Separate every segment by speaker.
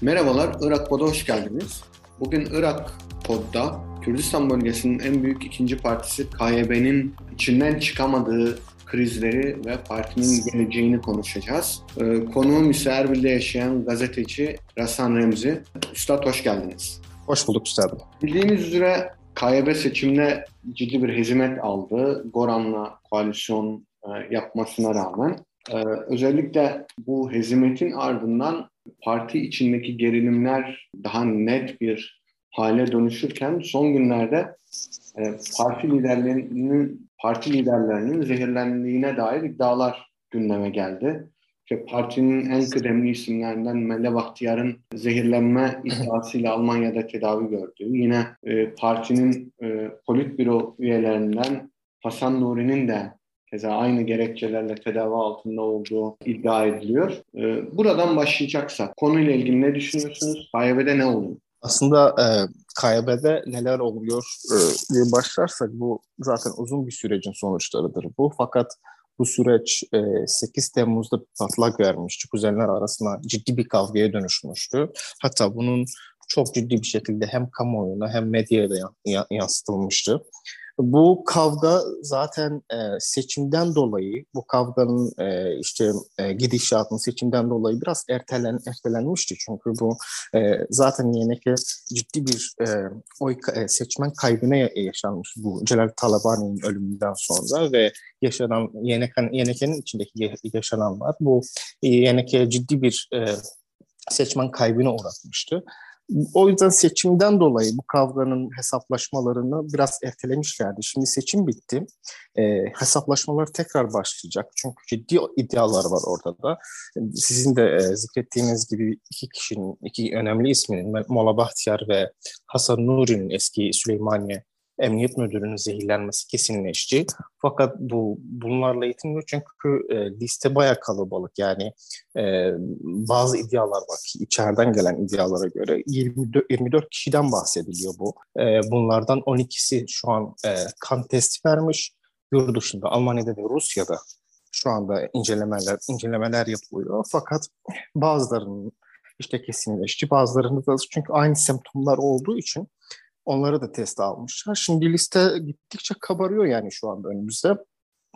Speaker 1: Merhabalar, Irak Pod'a hoş geldiniz. Bugün Irak Pod'da Kürdistan bölgesinin en büyük ikinci partisi KYB'nin içinden çıkamadığı krizleri ve partinin geleceğini konuşacağız. Ee, konuğum ise Erbil'de yaşayan gazeteci Rasan Remzi. Üstad hoş geldiniz.
Speaker 2: Hoş bulduk üstadım.
Speaker 1: Bildiğiniz üzere KYB seçimde ciddi bir hizmet aldı. Goran'la koalisyon e, yapmasına rağmen. Ee, özellikle bu hezimetin ardından parti içindeki gerilimler daha net bir hale dönüşürken son günlerde e, parti liderlerinin parti liderlerinin zehirlendiğine dair iddialar gündeme geldi. İşte partinin en kıdemli isimlerinden Mele Bahtiyar'ın zehirlenme iddiasıyla Almanya'da tedavi gördüğü, yine e, partinin e, politbüro üyelerinden Hasan Nuri'nin de keza aynı gerekçelerle tedavi altında olduğu iddia ediliyor. Ee, buradan başlayacaksak konuyla ilgili ne düşünüyorsunuz? KYB'de ne oluyor?
Speaker 2: Aslında e, KYB'de neler oluyor e, diye başlarsak bu zaten uzun bir sürecin sonuçlarıdır bu. Fakat bu süreç e, 8 Temmuz'da patlak vermişti. Kuzenler arasında ciddi bir kavgaya dönüşmüştü. Hatta bunun çok ciddi bir şekilde hem kamuoyuna hem medyaya yansıtılmıştı. Bu kavga zaten e, seçimden dolayı, bu kavganın e, işte e, gidişatının seçimden dolayı biraz ertelen ertelenmişti. Çünkü bu e, zaten YNK ciddi bir e, oy e, seçmen kaybına yaşanmış bu Celal Talabani'nin ölümünden sonra ve yaşanan YNK'nin YNK'nin içindeki yaşananlar bu YNK'ye ciddi bir e, seçmen kaybına uğratmıştı. O yüzden seçimden dolayı bu kavganın hesaplaşmalarını biraz ertelemişlerdi. Şimdi seçim bitti. E, hesaplaşmalar tekrar başlayacak. Çünkü ciddi iddialar var orada da. Sizin de e, zikrettiğiniz gibi iki kişinin, iki önemli isminin Mola Bahtiyar ve Hasan Nuri'nin eski Süleymaniye emniyet müdürünün zehirlenmesi kesinleşti. Fakat bu bunlarla yetinmiyor çünkü e, liste bayağı kalabalık. Yani e, bazı iddialar var ki içeriden gelen iddialara göre 24, 24 kişiden bahsediliyor bu. E, bunlardan 12'si şu an e, kan testi vermiş. Yurt dışında Almanya'da ve Rusya'da şu anda incelemeler incelemeler yapılıyor. Fakat bazılarının işte kesinleşti. Bazılarında da çünkü aynı semptomlar olduğu için Onları da test almışlar. Şimdi liste gittikçe kabarıyor yani şu anda önümüzde.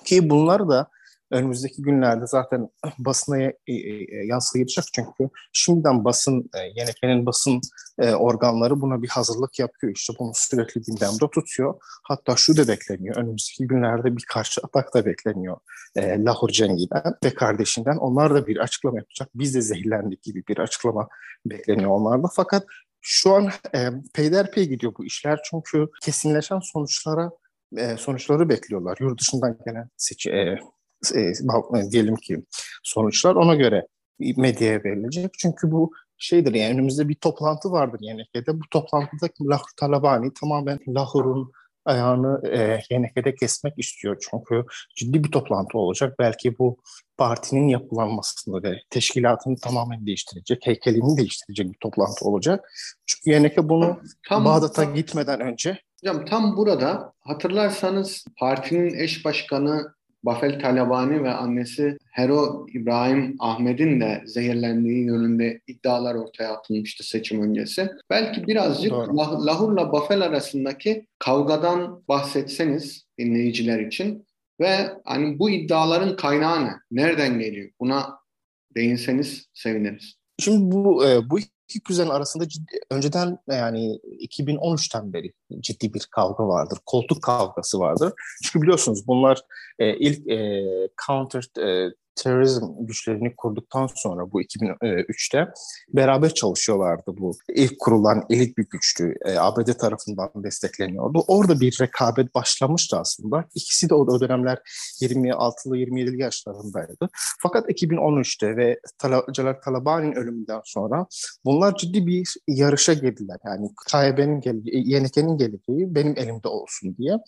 Speaker 2: Ki bunlar da önümüzdeki günlerde zaten basına e, e, yansıyacak çünkü şimdiden basın, e, YNK'nin basın organları buna bir hazırlık yapıyor. İşte bunu sürekli gündemde tutuyor. Hatta şu da bekleniyor. Önümüzdeki günlerde bir karşı atak da bekleniyor Lahor Cengi'den ve kardeşinden. Onlar da bir açıklama yapacak. Biz de zehirlendik gibi bir açıklama bekleniyor onlarda. Fakat şu an e, peyderpey gidiyor bu işler çünkü kesinleşen sonuçlara e, sonuçları bekliyorlar. Yurt dışından gelen seçi, e, e, diyelim ki sonuçlar ona göre medyaya verilecek. Çünkü bu şeydir yani önümüzde bir toplantı vardır YNK'de. Bu toplantıda Lahur Talabani tamamen Lahur'un ayağını e, YNK'de kesmek istiyor. Çünkü ciddi bir toplantı olacak. Belki bu partinin yapılanmasını ve teşkilatını tamamen değiştirecek, heykelini değiştirecek bir toplantı olacak. Çünkü YNK bunu tam, Bağdat'a tam, gitmeden önce...
Speaker 1: Hocam tam burada hatırlarsanız partinin eş başkanı Bafel Talabani ve annesi Hero İbrahim Ahmet'in de zehirlendiği yönünde iddialar ortaya atılmıştı seçim öncesi. Belki birazcık Doğru. Lahur'la Bafel arasındaki kavgadan bahsetseniz dinleyiciler için ve hani bu iddiaların kaynağı ne? Nereden geliyor? Buna değinseniz seviniriz.
Speaker 2: Şimdi bu e, bu iki kuzen arasında ciddi, önceden yani 2013'ten beri ciddi bir kavga vardır. Koltuk kavgası vardır. Çünkü biliyorsunuz bunlar e, ilk e, counter e, terörizm güçlerini kurduktan sonra bu 2003'te beraber çalışıyorlardı bu. ilk kurulan elit bir güçtü. E, ABD tarafından destekleniyordu. Orada bir rekabet başlamıştı aslında. İkisi de o, dönemler 26'lı 27'li yaşlarındaydı. Fakat 2013'te ve Tala, Celal Talabani'nin ölümünden sonra bunlar ciddi bir yarışa girdiler. Yani KYB'nin geleceği, YNK'nin geleceği benim elimde olsun diye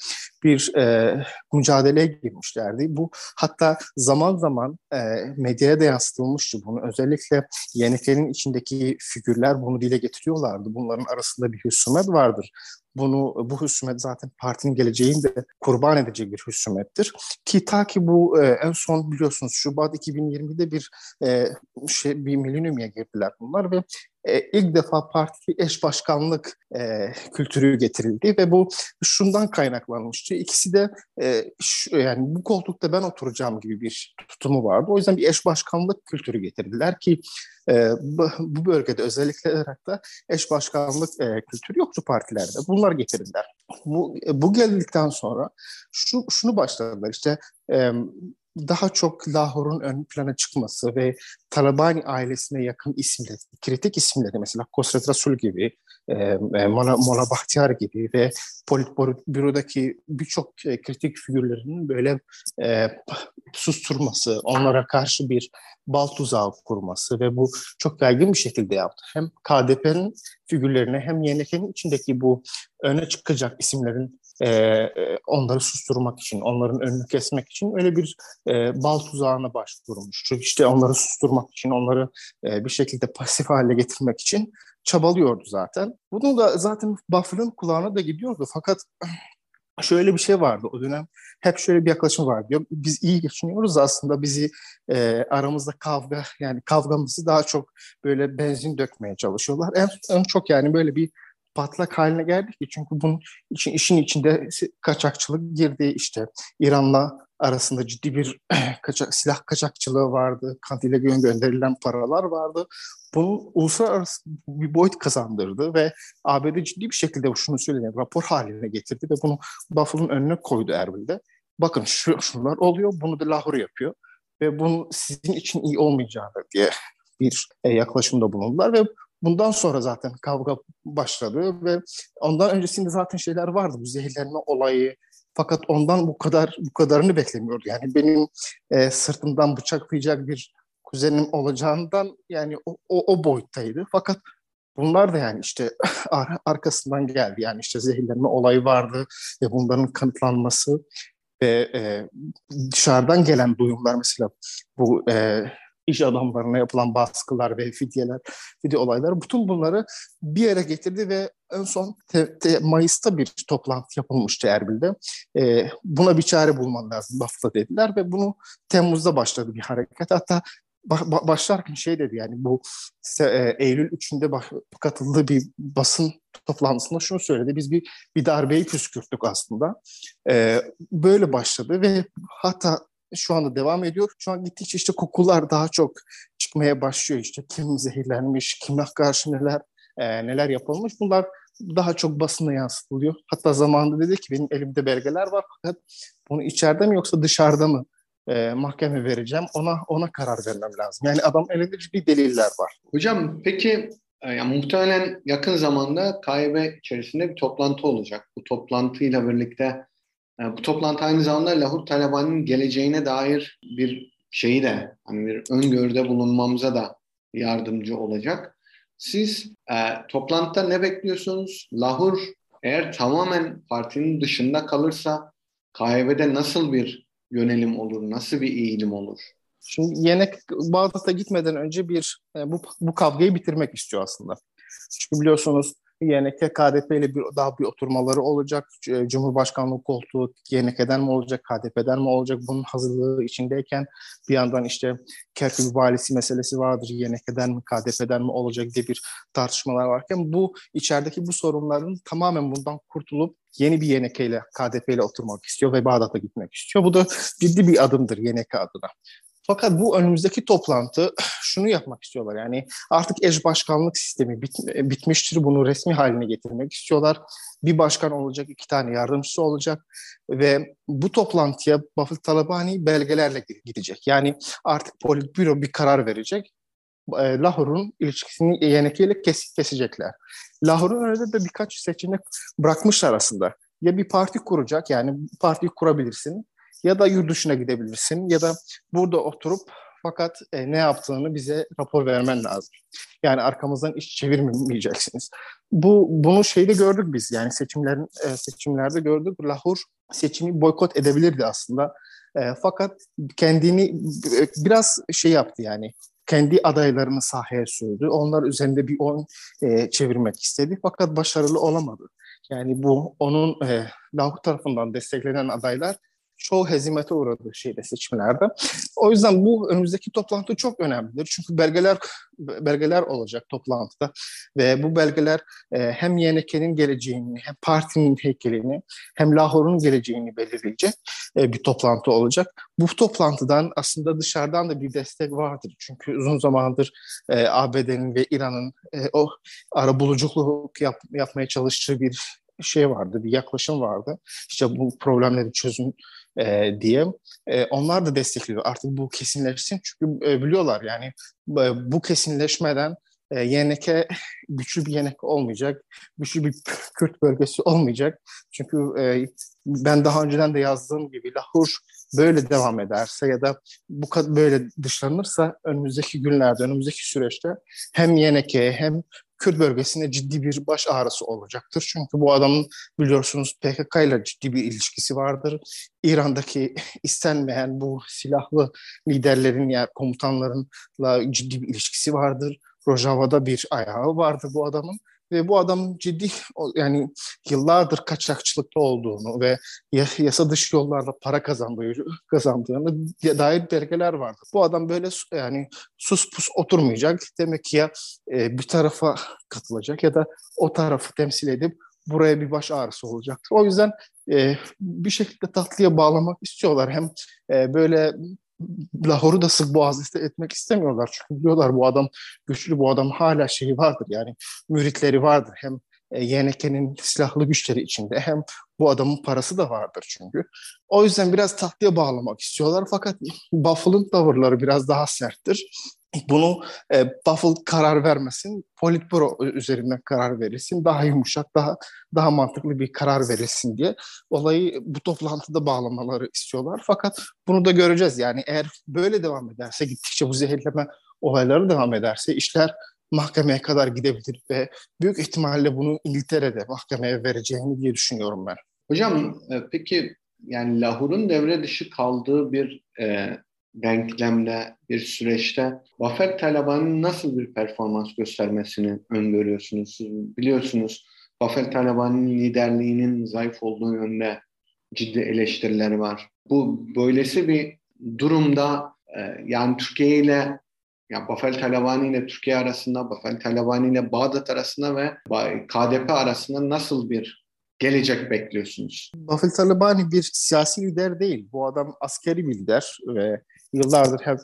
Speaker 2: bir e, mücadeleye girmişlerdi. Bu hatta zaman zaman e, medyaya da yansıtılmıştı bunu. Özellikle YNK'nin içindeki figürler bunu dile getiriyorlardı. Bunların arasında bir husumet vardır. bunu bu husumet zaten partinin geleceğini de kurban edecek bir husumettir. Ki ta ki bu e, en son biliyorsunuz Şubat 2020'de bir e, şey bir milenyumya girdiler bunlar ve e, ilk defa parti eş başkanlık e, kültürü getirildi ve bu şundan kaynaklanmıştı. İkisi de e, şu, yani bu koltukta ben oturacağım gibi bir tutumu vardı. O yüzden bir eş başkanlık kültürü getirdiler ki e, bu, bölgede özellikle Irak'ta eş başkanlık e, kültürü yoktu partilerde. Bunlar getirdiler. Bu, bu geldikten sonra şu şunu başladılar işte e, daha çok Lahor'un ön plana çıkması ve Talabani ailesine yakın isimleri, kritik isimleri mesela Kosret Rasul gibi, e, e Mola, Mola Bahtiyar gibi ve Politbüro'daki birçok e, kritik figürlerinin böyle e, susturması, onlara karşı bir bal tuzağı kurması ve bu çok yaygın bir şekilde yaptı. Hem KDP'nin figürlerine hem YNK'nin içindeki bu öne çıkacak isimlerin e, e, onları susturmak için, onların önünü kesmek için öyle bir e, bal tuzağına başvurmuş. Çünkü işte onları susturmak için, onları e, bir şekilde pasif hale getirmek için çabalıyordu zaten. Bunu da zaten Buffalo'nın kulağına da gidiyordu. Fakat şöyle bir şey vardı o dönem. Hep şöyle bir yaklaşım var diyor. Biz iyi geçiniyoruz aslında bizi e, aramızda kavga yani kavgamızı daha çok böyle benzin dökmeye çalışıyorlar. En, en çok yani böyle bir patlak haline geldi ki çünkü bunun için işin içinde kaçakçılık girdi işte İran'la arasında ciddi bir kaçak, silah kaçakçılığı vardı. Kandil'e gönderilen paralar vardı. Bunun uluslararası bir boyut kazandırdı ve ABD ciddi bir şekilde şunu söyleyeyim rapor haline getirdi ve bunu Buffalo'nun önüne koydu Erbil'de. Bakın şu, şunlar oluyor, bunu da Lahore yapıyor ve bunun sizin için iyi olmayacağını diye bir e, yaklaşımda bulundular ve Bundan sonra zaten kavga başladı ve ondan öncesinde zaten şeyler vardı bu zehirlenme olayı. Fakat ondan bu kadar bu kadarını beklemiyordu. Yani benim e, sırtımdan bıçaklayacak bir kuzenim olacağından yani o, o, o boyuttaydı. Fakat bunlar da yani işte ar- arkasından geldi. Yani işte zehirlenme olayı vardı ve bunların kanıtlanması ve e, dışarıdan gelen duyumlar mesela bu e, iş adamlarına yapılan baskılar ve fidyeler, fidye olayları bütün bunları bir yere getirdi ve en son te, te, Mayıs'ta bir toplantı yapılmıştı Erbil'de. E, buna bir çare bulman lazım Bafta dediler ve bunu Temmuz'da başladı bir hareket. Hatta ba- başlarken şey dedi yani bu e, Eylül 3'ünde baş, katıldığı bir basın toplantısında şunu söyledi. Biz bir, bir darbeyi püskürttük aslında. E, böyle başladı ve hatta şu anda devam ediyor. Şu an gittikçe işte kokular daha çok çıkmaya başlıyor. İşte kim zehirlenmiş, kime karşı neler e, neler yapılmış. Bunlar daha çok basına yansıtılıyor. Hatta zamanında dedi ki benim elimde belgeler var fakat bunu içeride mi yoksa dışarıda mı e, mahkeme vereceğim ona ona karar vermem lazım. Yani adam elinde bir deliller var.
Speaker 1: Hocam peki e, yani muhtemelen yakın zamanda KYB içerisinde bir toplantı olacak. Bu toplantıyla birlikte bu toplantı aynı zamanda Lahut Talabani'nin geleceğine dair bir şeyi de hani bir öngörüde bulunmamıza da yardımcı olacak. Siz e, toplantıda ne bekliyorsunuz? Lahur eğer tamamen partinin dışında kalırsa KYB'de nasıl bir yönelim olur? Nasıl bir eğilim olur?
Speaker 2: Şimdi Yenek Bağdat'a gitmeden önce bir e, bu, bu kavgayı bitirmek istiyor aslında. Çünkü biliyorsunuz YNK KDP ile bir, daha bir oturmaları olacak. Cumhurbaşkanlığı koltuğu YNK'den mi olacak, KDP'den mi olacak? Bunun hazırlığı içindeyken bir yandan işte Kerkük valisi meselesi vardır. YNK'den mi, KDP'den mi olacak diye bir tartışmalar varken bu içerideki bu sorunların tamamen bundan kurtulup yeni bir YNK ile KDP ile oturmak istiyor ve Bağdat'a gitmek istiyor. Bu da ciddi bir adımdır YNK adına. Fakat bu önümüzdeki toplantı şunu yapmak istiyorlar. Yani artık eş başkanlık sistemi bit, bitmiştir. Bunu resmi haline getirmek istiyorlar. Bir başkan olacak, iki tane yardımcısı olacak ve bu toplantıya Bafıl Talabani belgelerle gidecek. Yani artık politbüro bir karar verecek. E, Lahor'un ilişkisini YNK ile kes, kesecekler. Lahor'un önünde de birkaç seçenek bırakmışlar aslında. Ya bir parti kuracak yani partiyi kurabilirsin ya da yurt dışına gidebilirsin ya da burada oturup fakat e, ne yaptığını bize rapor vermen lazım. Yani arkamızdan iş çevirmeyeceksiniz. Bu bunu şeyde gördük biz yani seçimlerin e, seçimlerde gördük. Lahur seçimi boykot edebilirdi aslında. E, fakat kendini e, biraz şey yaptı yani kendi adaylarını sahaya sürdü. Onlar üzerinde bir oyun e, çevirmek istedi fakat başarılı olamadı. Yani bu onun e, Lahur tarafından desteklenen adaylar çoğu hezimete uğradı şeyde seçimlerde. O yüzden bu önümüzdeki toplantı çok önemlidir. Çünkü belgeler belgeler olacak toplantıda ve bu belgeler e, hem YNK'nin geleceğini, hem partinin heykelini, hem Lahor'un geleceğini belirleyecek e, bir toplantı olacak. Bu toplantıdan aslında dışarıdan da bir destek vardır. Çünkü uzun zamandır e, ABD'nin ve İran'ın e, o arabuluculuk yap, yapmaya çalıştığı bir şey vardı, bir yaklaşım vardı. İşte bu problemleri çözüm e, diye. E, onlar da destekliyor. Artık bu kesinleşsin çünkü e, biliyorlar yani e, bu kesinleşmeden e, YNK güçlü bir YNK olmayacak. Güçlü bir Kürt bölgesi olmayacak. Çünkü e, ben daha önceden de yazdığım gibi Lahur böyle devam ederse ya da bu böyle dışlanırsa önümüzdeki günlerde, önümüzdeki süreçte hem YNK hem Kürt bölgesinde ciddi bir baş ağrısı olacaktır. Çünkü bu adamın biliyorsunuz PKK ile ciddi bir ilişkisi vardır. İran'daki istenmeyen bu silahlı liderlerin yani komutanlarınla ciddi bir ilişkisi vardır. Rojava'da bir ayağı vardı bu adamın ve bu adamın ciddi yani yıllardır kaçakçılıkta olduğunu ve yasa dışı yollarla para kazandığı kazandığını dair belgeler vardı. Bu adam böyle yani sus pus oturmayacak. Demek ki ya e, bir tarafa katılacak ya da o tarafı temsil edip buraya bir baş ağrısı olacaktır. O yüzden e, bir şekilde tatlıya bağlamak istiyorlar. Hem e, böyle Lahor'u da sık boğaz etmek istemiyorlar. Çünkü diyorlar bu adam güçlü, bu adam hala şeyi vardır yani müritleri vardır. Hem e, YNK'nin silahlı güçleri içinde hem bu adamın parası da vardır çünkü. O yüzden biraz tatlıya bağlamak istiyorlar fakat Buffalo'nın tavırları biraz daha serttir. Bunu e, Buffalo karar vermesin, Politburo üzerinden karar verilsin, daha yumuşak, daha daha mantıklı bir karar verilsin diye olayı bu toplantıda bağlamaları istiyorlar. Fakat bunu da göreceğiz yani eğer böyle devam ederse, gittikçe bu zehirleme olayları devam ederse işler mahkemeye kadar gidebilir ve büyük ihtimalle bunu İngiltere'de mahkemeye vereceğini diye düşünüyorum ben.
Speaker 1: Hocam e, peki yani Lahur'un devre dışı kaldığı bir e, denklemde, bir süreçte Vafer Taliban'ın nasıl bir performans göstermesini öngörüyorsunuz? Biliyorsunuz Vafer Taliban'ın liderliğinin zayıf olduğu yönde ciddi eleştiriler var. Bu böylesi bir durumda e, yani Türkiye ile ya Bafel Talabani ile Türkiye arasında, Bafel Talabani ile Bağdat arasında ve KDP arasında nasıl bir gelecek bekliyorsunuz?
Speaker 2: Bafel Talabani bir siyasi lider değil. Bu adam askeri bir lider ve yıllardır hep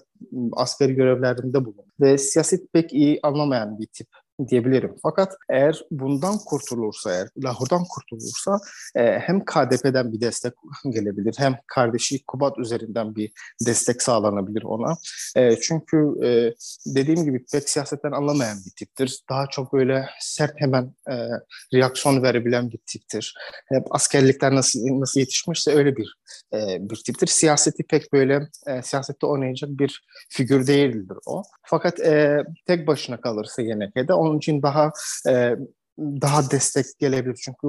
Speaker 2: askeri görevlerinde bulundu. Ve siyaset pek iyi anlamayan bir tip diyebilirim. Fakat eğer bundan kurtulursa, eğer Lahor'dan kurtulursa e, hem KDP'den bir destek gelebilir hem kardeşi Kubat üzerinden bir destek sağlanabilir ona. E, çünkü e, dediğim gibi pek siyasetten anlamayan bir tiptir. Daha çok böyle sert hemen e, reaksiyon verebilen bir tiptir. Hep askerlikler nasıl nasıl yetişmişse öyle bir e, bir tiptir. Siyaseti pek böyle e, siyasette oynayacak bir figür değildir o. Fakat e, tek başına kalırsa YNK'de onun için daha e, daha destek gelebilir. Çünkü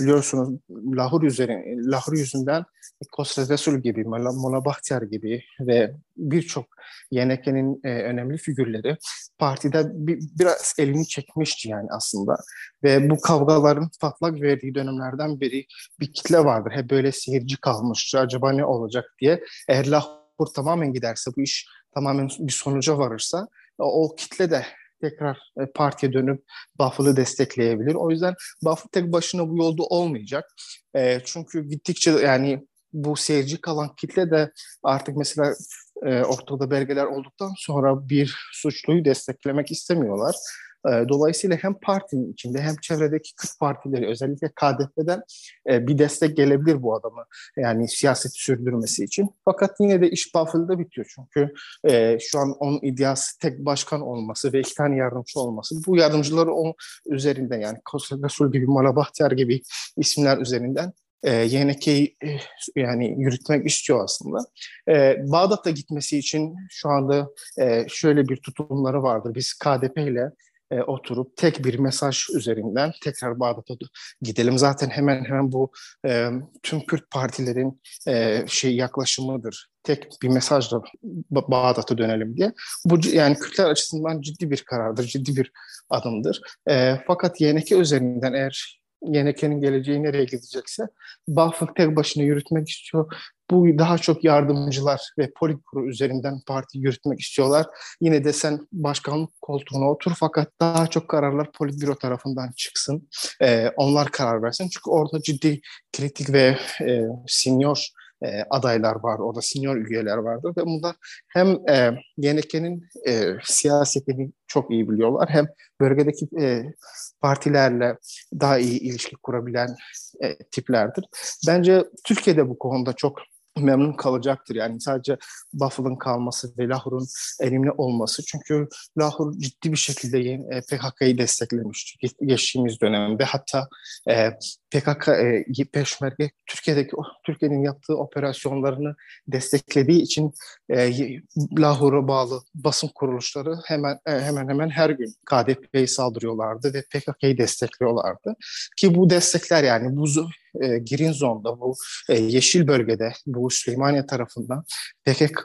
Speaker 2: biliyorsunuz Lahur üzerine, Lahur yüzünden Kosra Resul gibi, Mola Bahtiyar gibi ve birçok YNK'nin e, önemli figürleri partide bir, biraz elini çekmişti yani aslında. Ve bu kavgaların patlak verdiği dönemlerden biri bir kitle vardır. Hep böyle seyirci kalmıştı. Acaba ne olacak diye. Eğer Lahur tamamen giderse, bu iş tamamen bir sonuca varırsa o kitle de tekrar e, partiye dönüp Buffalo destekleyebilir. O yüzden Buffalo tek başına bu yolda olmayacak. E, çünkü gittikçe yani bu seyirci kalan kitle de artık mesela e, ortada belgeler olduktan sonra bir suçluyu desteklemek istemiyorlar. Ee, dolayısıyla hem partinin içinde hem çevredeki Kürt partileri özellikle KDP'den e, bir destek gelebilir bu adamı yani siyaseti sürdürmesi için. Fakat yine de iş Buffalo'da bitiyor çünkü e, şu an onun iddiası tek başkan olması ve iki tane yardımcı olması. Bu yardımcıları onun üzerinden yani Resul gibi, Mala Bahtiyar gibi isimler üzerinden e, YNK'yi e, yani yürütmek istiyor aslında. E, Bağdat'a gitmesi için şu anda e, şöyle bir tutumları vardır. Biz KDP ile e, oturup tek bir mesaj üzerinden tekrar Bağdat'a gidelim. Zaten hemen hemen bu e, tüm Kürt partilerin e, şey yaklaşımıdır. Tek bir mesajla Bağdat'a dönelim diye. Bu yani Kürtler açısından ciddi bir karardır, ciddi bir adımdır. E, fakat YNK üzerinden eğer Yeneke'nin geleceği nereye gidecekse Balfour tek başına yürütmek istiyor. Bu daha çok yardımcılar ve politbüro üzerinden parti yürütmek istiyorlar. Yine de sen başkanlık koltuğuna otur fakat daha çok kararlar politbüro tarafından çıksın. Ee, onlar karar versin. Çünkü orada ciddi kritik ve e, senior e, adaylar var, orada senior üyeler vardır ve bunlar hem e, Yeneke'nin e, siyasetini çok iyi biliyorlar hem bölgedeki e, partilerle daha iyi ilişki kurabilen e, tiplerdir. Bence Türkiye'de bu konuda çok memnun kalacaktır. Yani sadece Buffalo'nun kalması ve Lahor'un elimli olması. Çünkü Lahor ciddi bir şekilde e, PKK'yı desteklemişti geçtiğimiz dönemde. Hatta e, PKK e, Peşmerge Türkiye'deki Türkiye'nin yaptığı operasyonlarını desteklediği için e, Lahor'a bağlı basın kuruluşları hemen e, hemen hemen her gün KDP'yi saldırıyorlardı ve PKK'yı destekliyorlardı. Ki bu destekler yani bu e, Green Zone'da bu e, yeşil bölgede bu Süleymaniye tarafından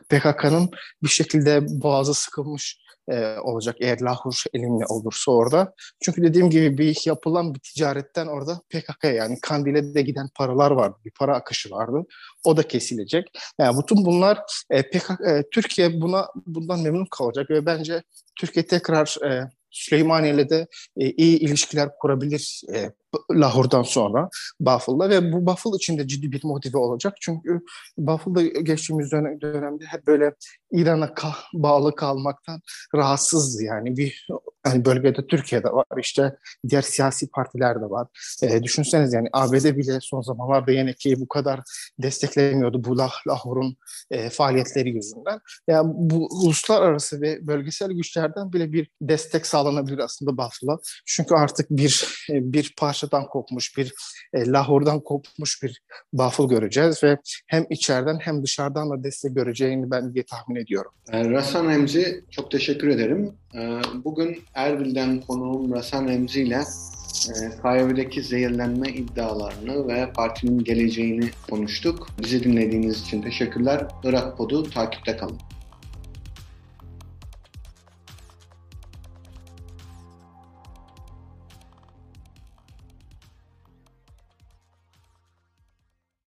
Speaker 2: PKK'nın bir şekilde boğazı sıkılmış e, olacak eğer Lahur elimle olursa orada. Çünkü dediğim gibi bir yapılan bir ticaretten orada PKK yani Kandil'e de giden paralar vardı. Bir para akışı vardı. O da kesilecek. Yani bütün bunlar e, PKK, e, Türkiye buna bundan memnun kalacak ve bence Türkiye tekrar e, Süleymaniye'yle de e, iyi ilişkiler kurabilir e, Lahor'dan sonra Buffalo'da ve bu Buffalo için de ciddi bir motive olacak. Çünkü Buffalo geçtiğimiz dönem, dönemde hep böyle İran'a ka- bağlı kalmaktan rahatsızdı. Yani bir yani bölgede Türkiye'de var işte diğer siyasi partiler de var. E, düşünseniz yani ABD bile son zamanlarda yine ki bu kadar desteklemiyordu bu lah Lahor'un e, faaliyetleri yüzünden. Yani bu uluslararası ve bölgesel güçlerden bile bir destek sağlanabilir aslında Buffalo. Çünkü artık bir e, bir parçadan kopmuş bir e, Lahor'dan kopmuş bir Buffalo göreceğiz ve hem içeriden hem dışarıdan da destek göreceğini ben diye tahmin ediyorum.
Speaker 1: E, Rasan Emzi çok teşekkür ederim. E, bugün Erbil'den konuğum Rasan Emzi ile KYB'deki zehirlenme iddialarını ve partinin geleceğini konuştuk. Bizi dinlediğiniz için teşekkürler. Irak Pod'u takipte kalın.